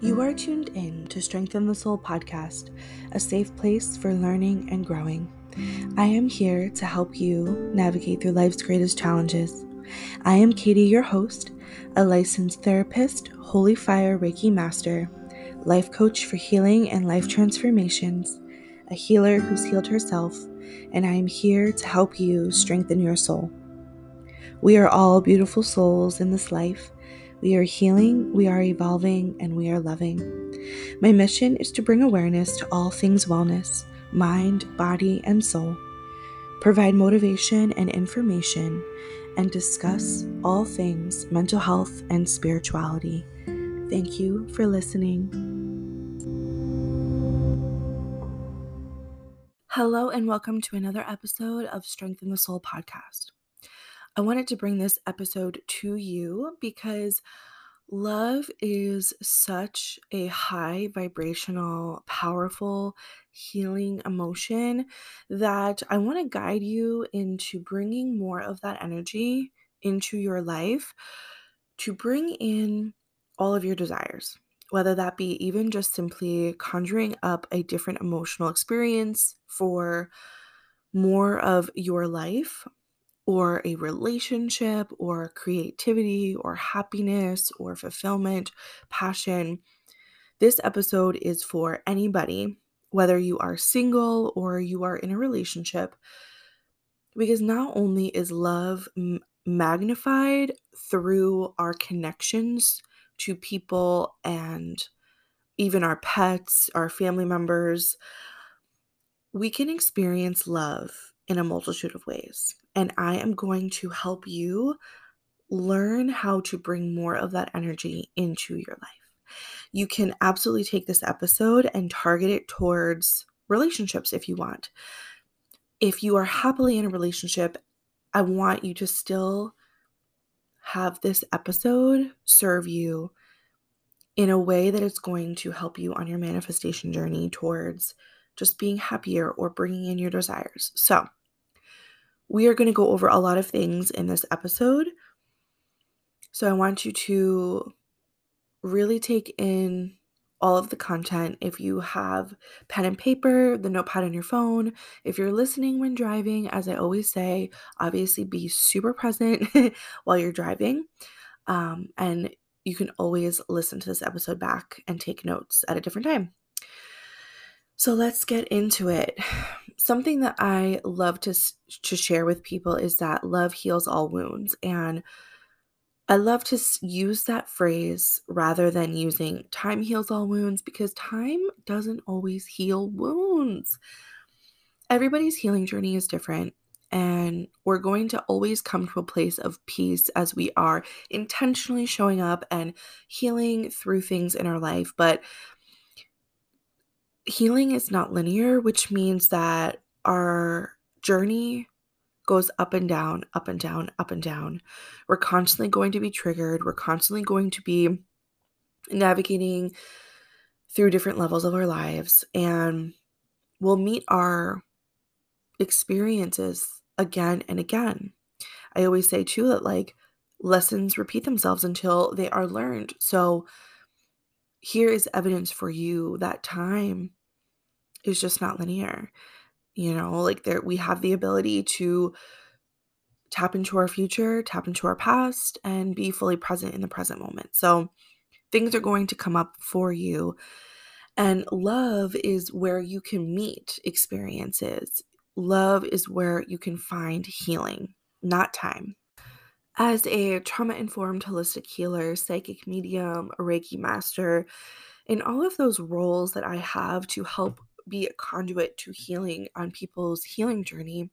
You are tuned in to Strengthen the Soul podcast, a safe place for learning and growing. I am here to help you navigate through life's greatest challenges. I am Katie, your host, a licensed therapist, Holy Fire Reiki Master, life coach for healing and life transformations, a healer who's healed herself, and I am here to help you strengthen your soul. We are all beautiful souls in this life. We are healing, we are evolving, and we are loving. My mission is to bring awareness to all things wellness, mind, body, and soul, provide motivation and information, and discuss all things mental health and spirituality. Thank you for listening. Hello, and welcome to another episode of Strengthen the Soul podcast. I wanted to bring this episode to you because love is such a high vibrational, powerful, healing emotion that I want to guide you into bringing more of that energy into your life to bring in all of your desires. Whether that be even just simply conjuring up a different emotional experience for more of your life or a relationship or creativity or happiness or fulfillment, passion. This episode is for anybody, whether you are single or you are in a relationship, because not only is love m- magnified through our connections to people and even our pets, our family members, we can experience love in a multitude of ways and I am going to help you learn how to bring more of that energy into your life. You can absolutely take this episode and target it towards relationships if you want. If you are happily in a relationship, I want you to still have this episode serve you in a way that it's going to help you on your manifestation journey towards just being happier or bringing in your desires. So, we are going to go over a lot of things in this episode. So I want you to really take in all of the content. If you have pen and paper, the notepad on your phone, if you're listening when driving, as I always say, obviously be super present while you're driving. Um, and you can always listen to this episode back and take notes at a different time. So let's get into it. Something that I love to to share with people is that love heals all wounds and I love to use that phrase rather than using time heals all wounds because time doesn't always heal wounds. Everybody's healing journey is different and we're going to always come to a place of peace as we are intentionally showing up and healing through things in our life, but healing is not linear, which means that our journey goes up and down, up and down, up and down. We're constantly going to be triggered. We're constantly going to be navigating through different levels of our lives, and we'll meet our experiences again and again. I always say, too, that like lessons repeat themselves until they are learned. So, here is evidence for you that time is just not linear. You know, like there we have the ability to tap into our future, tap into our past and be fully present in the present moment. So things are going to come up for you. And love is where you can meet experiences. Love is where you can find healing, not time. As a trauma informed holistic healer, psychic medium, Reiki master, in all of those roles that I have to help be a conduit to healing on people's healing journey,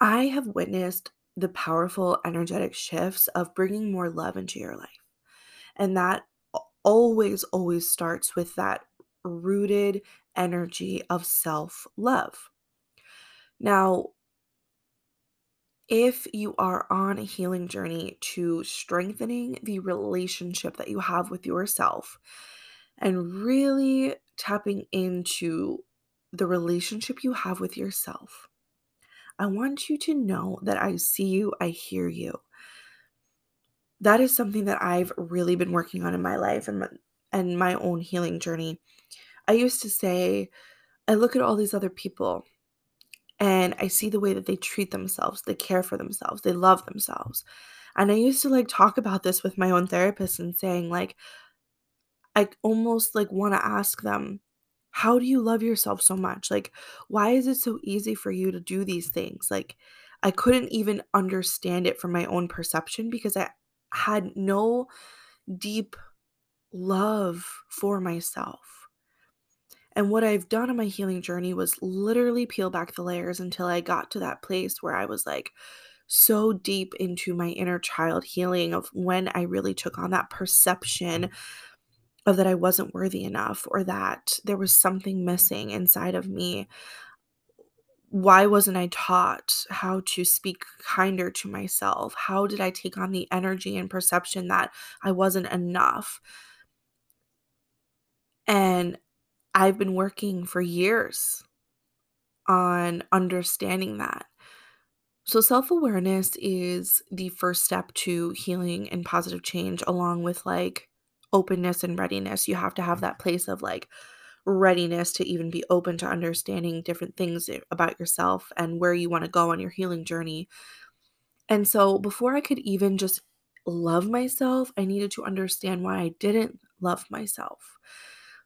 I have witnessed the powerful energetic shifts of bringing more love into your life. And that always, always starts with that rooted energy of self love. Now, if you are on a healing journey to strengthening the relationship that you have with yourself and really tapping into the relationship you have with yourself, I want you to know that I see you, I hear you. That is something that I've really been working on in my life and and my own healing journey, I used to say, I look at all these other people and I see the way that they treat themselves, they care for themselves, they love themselves. And I used to like talk about this with my own therapist and saying, like, I almost like want to ask them, how do you love yourself so much? Like, why is it so easy for you to do these things? Like, I couldn't even understand it from my own perception because I had no deep love for myself. And what I've done on my healing journey was literally peel back the layers until I got to that place where I was like so deep into my inner child healing of when I really took on that perception of that I wasn't worthy enough or that there was something missing inside of me. Why wasn't I taught how to speak kinder to myself? How did I take on the energy and perception that I wasn't enough? And I've been working for years on understanding that. So, self awareness is the first step to healing and positive change, along with like openness and readiness. You have to have that place of like readiness to even be open to understanding different things about yourself and where you want to go on your healing journey. And so, before I could even just love myself, I needed to understand why I didn't love myself.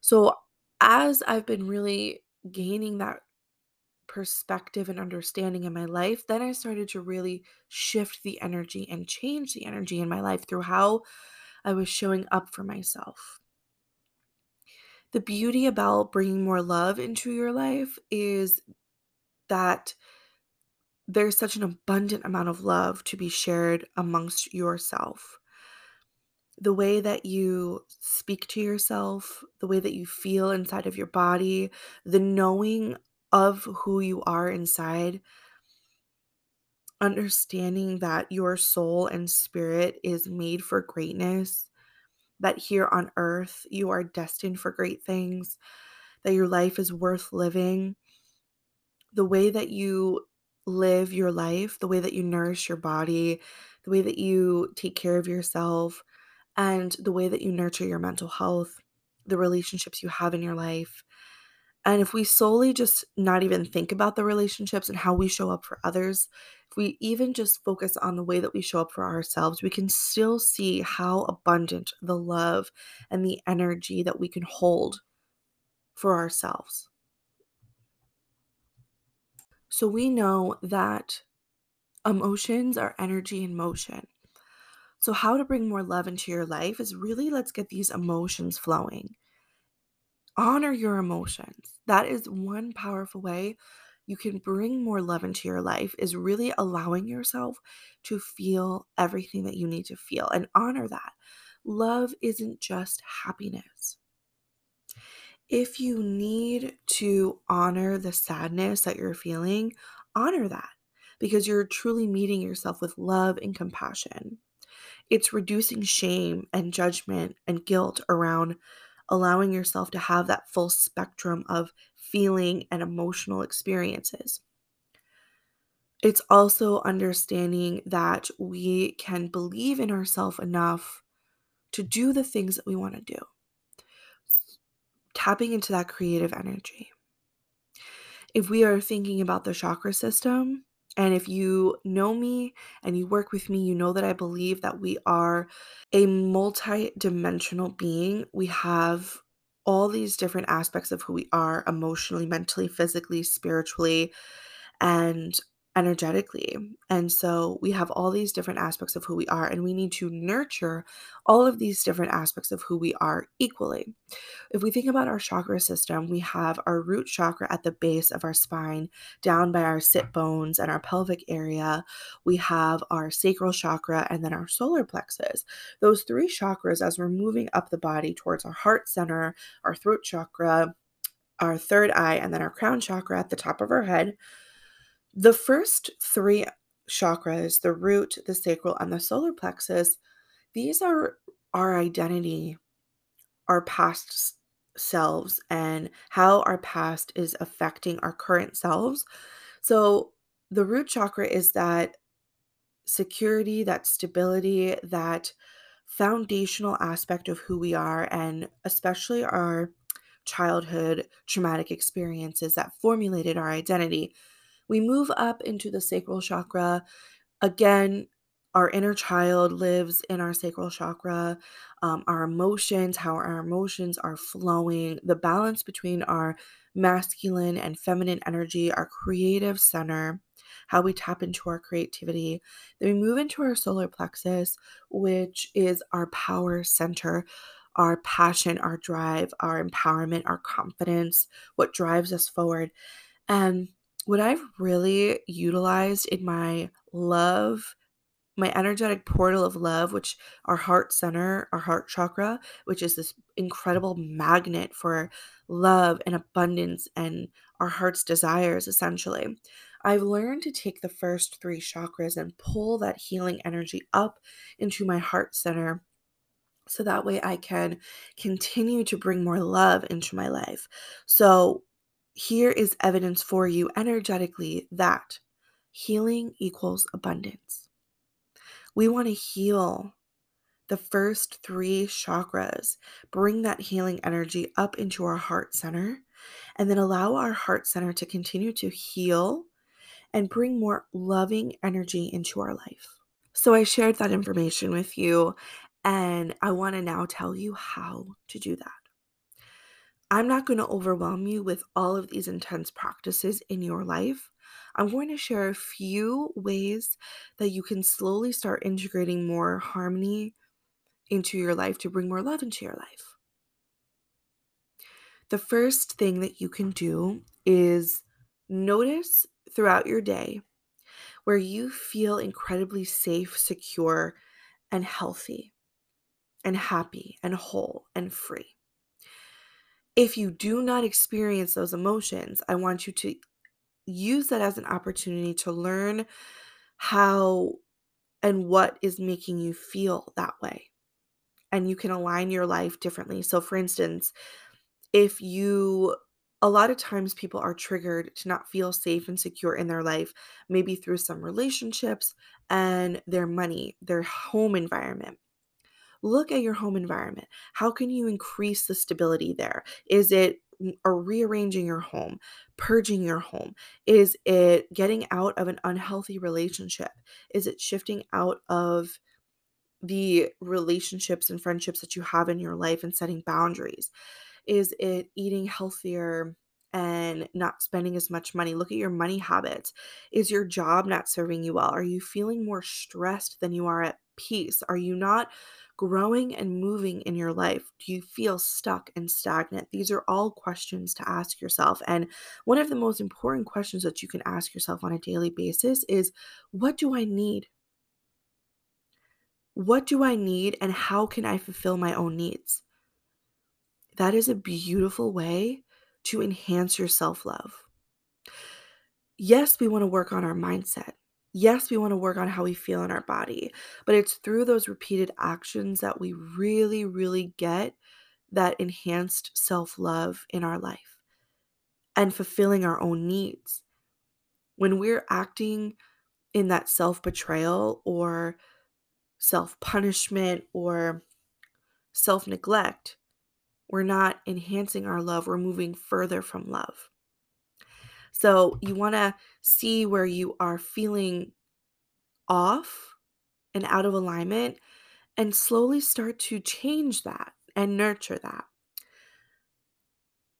So, as I've been really gaining that perspective and understanding in my life, then I started to really shift the energy and change the energy in my life through how I was showing up for myself. The beauty about bringing more love into your life is that there's such an abundant amount of love to be shared amongst yourself the way that you speak to yourself, the way that you feel inside of your body, the knowing of who you are inside, understanding that your soul and spirit is made for greatness, that here on earth you are destined for great things, that your life is worth living, the way that you live your life, the way that you nourish your body, the way that you take care of yourself and the way that you nurture your mental health, the relationships you have in your life. And if we solely just not even think about the relationships and how we show up for others, if we even just focus on the way that we show up for ourselves, we can still see how abundant the love and the energy that we can hold for ourselves. So we know that emotions are energy in motion. So, how to bring more love into your life is really let's get these emotions flowing. Honor your emotions. That is one powerful way you can bring more love into your life is really allowing yourself to feel everything that you need to feel and honor that. Love isn't just happiness. If you need to honor the sadness that you're feeling, honor that because you're truly meeting yourself with love and compassion. It's reducing shame and judgment and guilt around allowing yourself to have that full spectrum of feeling and emotional experiences. It's also understanding that we can believe in ourselves enough to do the things that we want to do. Tapping into that creative energy. If we are thinking about the chakra system, and if you know me and you work with me, you know that I believe that we are a multi dimensional being. We have all these different aspects of who we are emotionally, mentally, physically, spiritually. And energetically. And so we have all these different aspects of who we are, and we need to nurture all of these different aspects of who we are equally. If we think about our chakra system, we have our root chakra at the base of our spine, down by our sit bones and our pelvic area. We have our sacral chakra and then our solar plexus. Those three chakras, as we're moving up the body towards our heart center, our throat chakra, our third eye, and then our crown chakra at the top of our head the first three chakras, the root, the sacral, and the solar plexus, these are our identity, our past selves, and how our past is affecting our current selves. So, the root chakra is that security, that stability, that foundational aspect of who we are, and especially our childhood traumatic experiences that formulated our identity. We move up into the sacral chakra. Again, our inner child lives in our sacral chakra. Um, our emotions, how our emotions are flowing, the balance between our masculine and feminine energy, our creative center, how we tap into our creativity. Then we move into our solar plexus, which is our power center, our passion, our drive, our empowerment, our confidence, what drives us forward. And what I've really utilized in my love, my energetic portal of love, which our heart center, our heart chakra, which is this incredible magnet for love and abundance and our heart's desires, essentially. I've learned to take the first three chakras and pull that healing energy up into my heart center so that way I can continue to bring more love into my life. So, here is evidence for you energetically that healing equals abundance. We want to heal the first three chakras, bring that healing energy up into our heart center, and then allow our heart center to continue to heal and bring more loving energy into our life. So, I shared that information with you and I want to now tell you how to do that. I'm not going to overwhelm you with all of these intense practices in your life. I'm going to share a few ways that you can slowly start integrating more harmony into your life to bring more love into your life. The first thing that you can do is notice throughout your day where you feel incredibly safe, secure, and healthy and happy and whole and free. If you do not experience those emotions, I want you to use that as an opportunity to learn how and what is making you feel that way. And you can align your life differently. So, for instance, if you a lot of times people are triggered to not feel safe and secure in their life, maybe through some relationships and their money, their home environment. Look at your home environment. How can you increase the stability there? Is it or rearranging your home, purging your home? Is it getting out of an unhealthy relationship? Is it shifting out of the relationships and friendships that you have in your life and setting boundaries? Is it eating healthier and not spending as much money? Look at your money habits. Is your job not serving you well? Are you feeling more stressed than you are at peace? Are you not growing and moving in your life? Do you feel stuck and stagnant? These are all questions to ask yourself. And one of the most important questions that you can ask yourself on a daily basis is what do I need? What do I need and how can I fulfill my own needs? That is a beautiful way to enhance your self love. Yes, we want to work on our mindset. Yes, we want to work on how we feel in our body, but it's through those repeated actions that we really, really get that enhanced self love in our life and fulfilling our own needs. When we're acting in that self betrayal or self punishment or self neglect, we're not enhancing our love, we're moving further from love. So you want to see where you are feeling off and out of alignment and slowly start to change that and nurture that.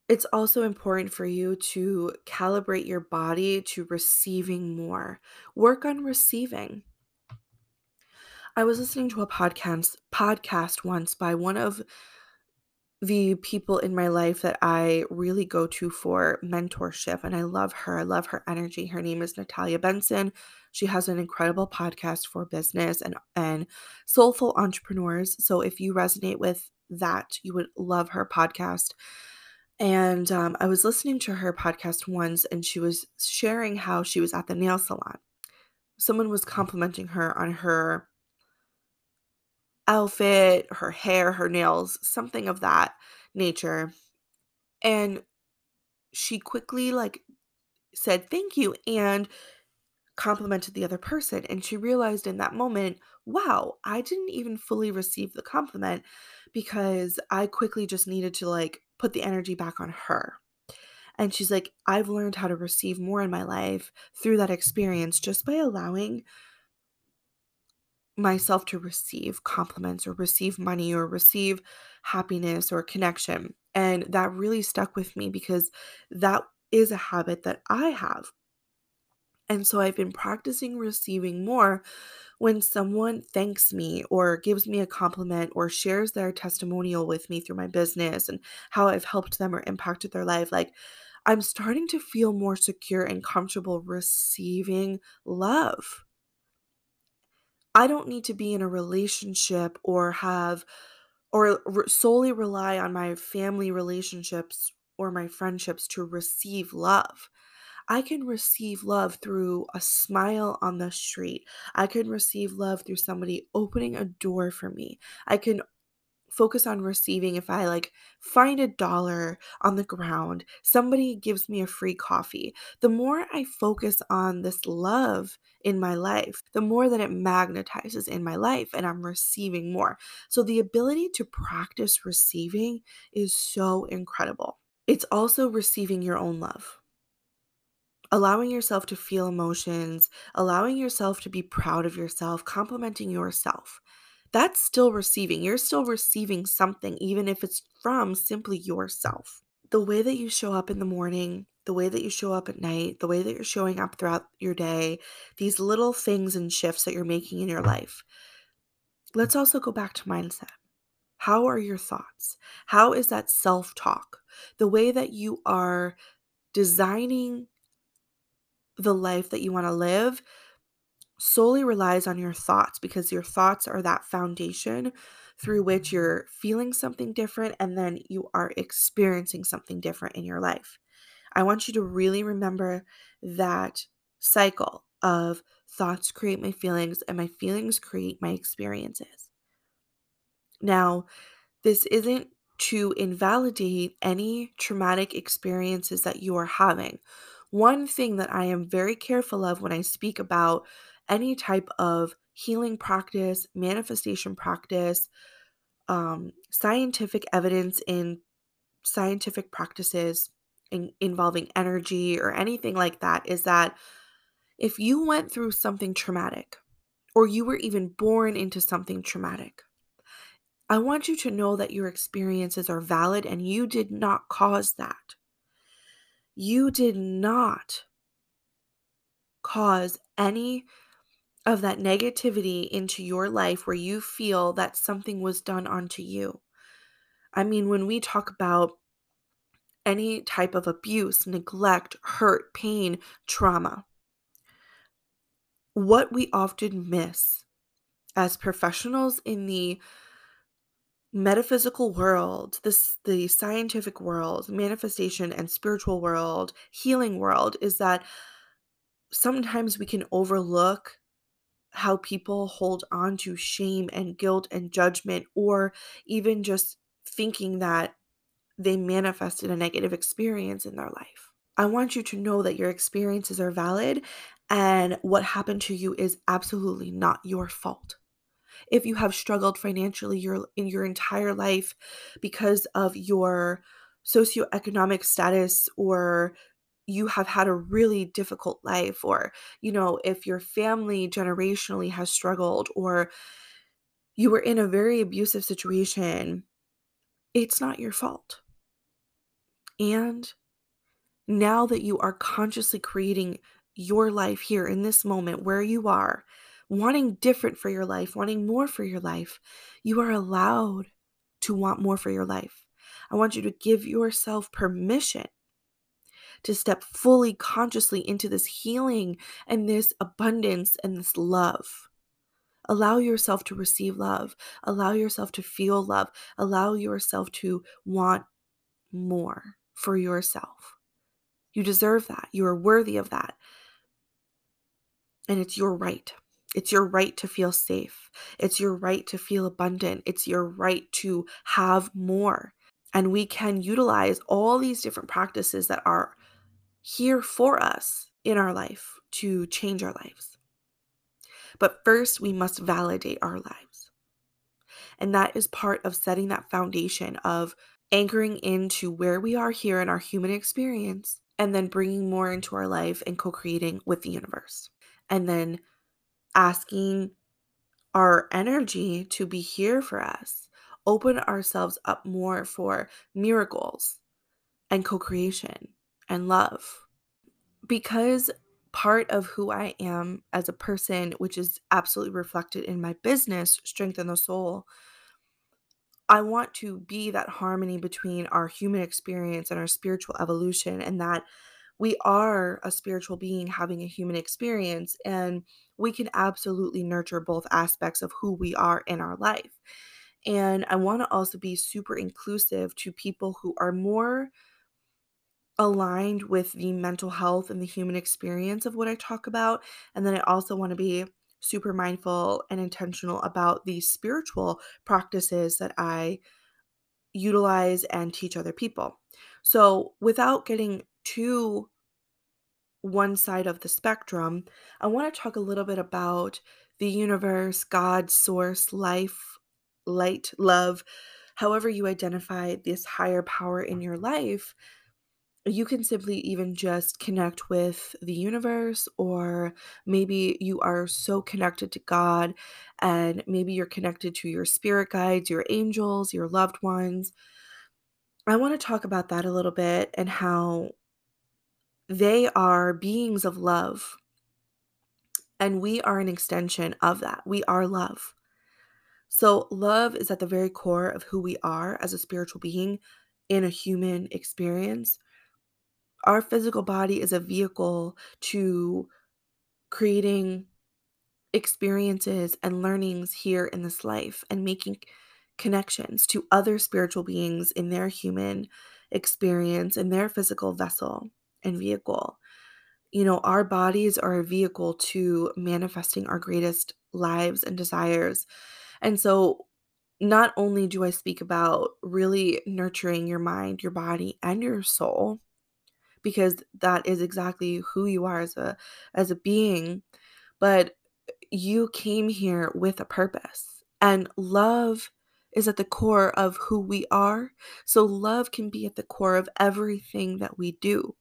It's also important for you to calibrate your body to receiving more. Work on receiving. I was listening to a podcast podcast once by one of the people in my life that I really go to for mentorship. And I love her. I love her energy. Her name is Natalia Benson. She has an incredible podcast for business and, and soulful entrepreneurs. So if you resonate with that, you would love her podcast. And um, I was listening to her podcast once, and she was sharing how she was at the nail salon. Someone was complimenting her on her outfit, her hair, her nails, something of that nature. And she quickly like said thank you and complimented the other person. And she realized in that moment, wow, I didn't even fully receive the compliment because I quickly just needed to like put the energy back on her. And she's like, I've learned how to receive more in my life through that experience just by allowing myself to receive compliments or receive money or receive happiness or connection. And that really stuck with me because that is a habit that I have. And so I've been practicing receiving more when someone thanks me or gives me a compliment or shares their testimonial with me through my business and how I've helped them or impacted their life. Like, I'm starting to feel more secure and comfortable receiving love. I don't need to be in a relationship or have or re- solely rely on my family relationships or my friendships to receive love. I can receive love through a smile on the street. I can receive love through somebody opening a door for me. I can focus on receiving if I like find a dollar on the ground, somebody gives me a free coffee. The more I focus on this love in my life, the more that it magnetizes in my life and I'm receiving more. So the ability to practice receiving is so incredible. It's also receiving your own love allowing yourself to feel emotions, allowing yourself to be proud of yourself, complimenting yourself. That's still receiving. You're still receiving something, even if it's from simply yourself. The way that you show up in the morning, the way that you show up at night, the way that you're showing up throughout your day, these little things and shifts that you're making in your life. Let's also go back to mindset. How are your thoughts? How is that self talk? The way that you are designing the life that you want to live solely relies on your thoughts because your thoughts are that foundation through which mm-hmm. you're feeling something different and then you are experiencing something different in your life. I want you to really remember that cycle of thoughts create my feelings and my feelings create my experiences. Now, this isn't to invalidate any traumatic experiences that you are having one thing that I am very careful of when I speak about any type of healing practice, manifestation practice, um, scientific evidence in scientific practices in, involving energy or anything like that is that if you went through something traumatic or you were even born into something traumatic, I want you to know that your experiences are valid and you did not cause that. You did not cause any of that negativity into your life where you feel that something was done onto you. I mean, when we talk about any type of abuse, neglect, hurt, pain, trauma, what we often miss as professionals in the metaphysical world, this the scientific world, manifestation and spiritual world, healing world is that sometimes we can overlook how people hold on to shame and guilt and judgment or even just thinking that they manifested a negative experience in their life. I want you to know that your experiences are valid and what happened to you is absolutely not your fault if you have struggled financially your in your entire life because of your socioeconomic status or you have had a really difficult life or you know if your family generationally has struggled or you were in a very abusive situation it's not your fault and now that you are consciously creating your life here in this moment where you are wanting different for your life, wanting more for your life, you are allowed to want more for your life. I want you to give yourself permission to step fully consciously into this healing and this abundance and this love. Allow yourself to receive love. Allow yourself to feel love. Allow yourself to want more for yourself. You deserve that. You are worthy of that. And it's your right. It's your right to feel safe. It's your right to feel abundant. It's your right to have more. And we can utilize all these different practices that are here for us in our life to change our lives. But first, we must validate our lives. And that is part of setting that foundation of anchoring into where we are here in our human experience and then bringing more into our life and co creating with the universe. And then asking our energy to be here for us, open ourselves up more for miracles and co creation and love. Because part of who I am as a person, which is absolutely reflected in my business, Strengthen the Soul, I want to be that harmony between our human experience and our spiritual evolution, and that we are a spiritual being having a human experience, and we can absolutely nurture both aspects of who we are in our life. And I want to also be super inclusive to people who are more aligned with the mental health and the human experience of what I talk about. And then I also want to be super mindful and intentional about the spiritual practices that I utilize and teach other people. So, without getting too one side of the spectrum, I want to talk a little bit about the universe, God, source, life, light, love, however you identify this higher power in your life you can simply even just connect with the universe, or maybe you are so connected to God, and maybe you're connected to your spirit guides, your angels, your loved ones. I want to talk about that a little bit and how they are beings of love, and we are an extension of that. We are love. So, love is at the very core of who we are as a spiritual being in a human experience our physical body is a vehicle to creating experiences and learnings here in this life and making connections to other spiritual beings in their human experience in their physical vessel and vehicle. You know, our bodies are a vehicle to manifesting our greatest lives and desires. And so, not only do I speak about really nurturing your mind, your body, and your soul, because that is exactly who you are as a as a being but you came here with a purpose and love is at the core of who we are so love can be at the core of everything that we do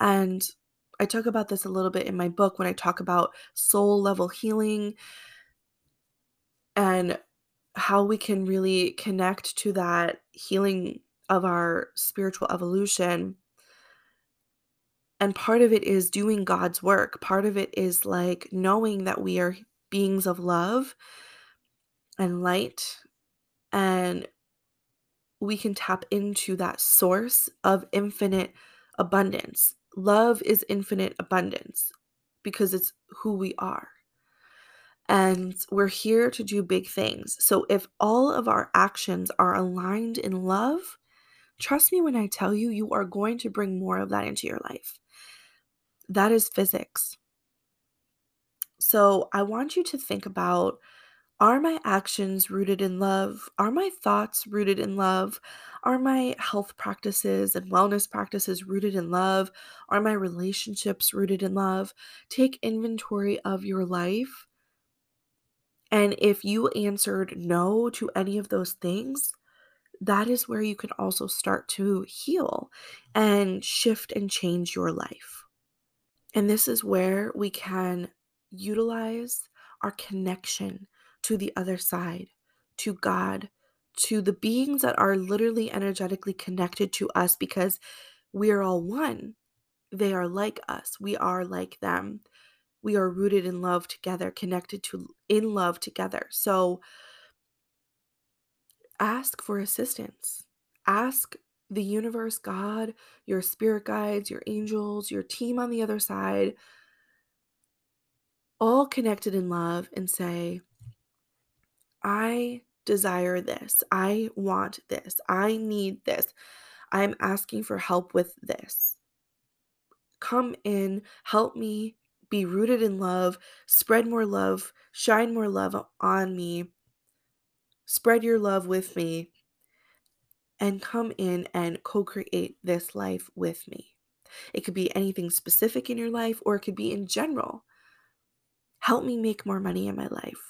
and I talk about this a little bit in my book when I talk about soul level healing and how we can really connect to that healing of our spiritual evolution and part of it is doing God's work. Part of it is like knowing that we are beings of love and light and we can tap into that source of infinite abundance. Love is infinite abundance because it's who we are. And we're here to do big things. So if all of our actions are aligned in love, trust me when I tell you, you are going to bring more of that into your life. That is physics. So I want you to think about are my actions rooted in love? Are my thoughts rooted in love? Are my health practices and wellness practices rooted in love? Are my relationships rooted in love? Take inventory of your life. And if you answered no to any of those things, that is where you can also start to heal and shift and change your life. And this is where we can utilize our connection to the other side, to God, to the beings that are literally energetically connected to us because we are all one. They are like us, we are like them. We are rooted in love together, connected to in love together. So ask for assistance. Ask the universe, God, your spirit guides, your angels, your team on the other side, all connected in love, and say, I desire this. I want this. I need this. I'm asking for help with this. Come in, help me be rooted in love, spread more love, shine more love on me, spread your love with me and come in and co create this life with me. It could be anything specific in your life, or it could be in general. Help me make more money in my life.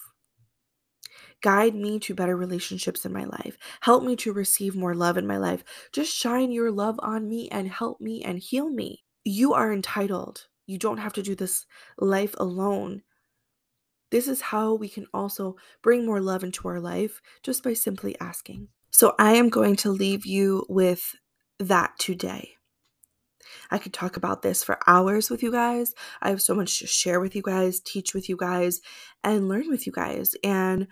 Guide me to better relationships in my life. Help me to receive more love in my life. Just shine your love on me and help me and heal me. You are entitled. You don't have to do this life alone. This is how we can also bring more love into our life just by simply asking. So, I am going to leave you with that today. I could talk about this for hours with you guys. I have so much to share with you guys, teach with you guys, and learn with you guys. And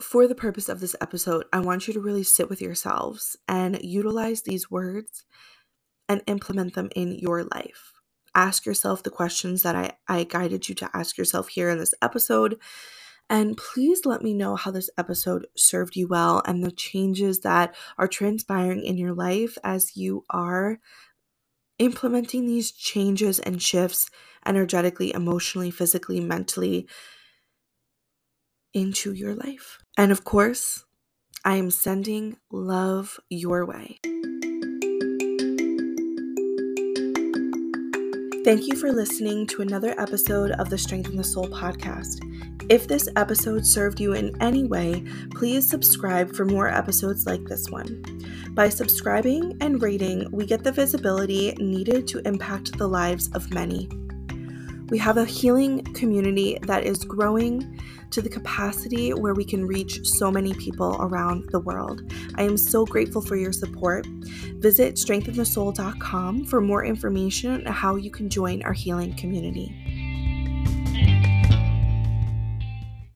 for the purpose of this episode, I want you to really sit with yourselves and utilize these words and implement them in your life. Ask yourself the questions that I, I guided you to ask yourself here in this episode. And please let me know how this episode served you well and the changes that are transpiring in your life as you are implementing these changes and shifts energetically, emotionally, physically, mentally into your life. And of course, I am sending love your way. Thank you for listening to another episode of the Strengthen the Soul podcast. If this episode served you in any way, please subscribe for more episodes like this one. By subscribing and rating, we get the visibility needed to impact the lives of many. We have a healing community that is growing to the capacity where we can reach so many people around the world. I am so grateful for your support. Visit strengthenthesoul.com for more information on how you can join our healing community.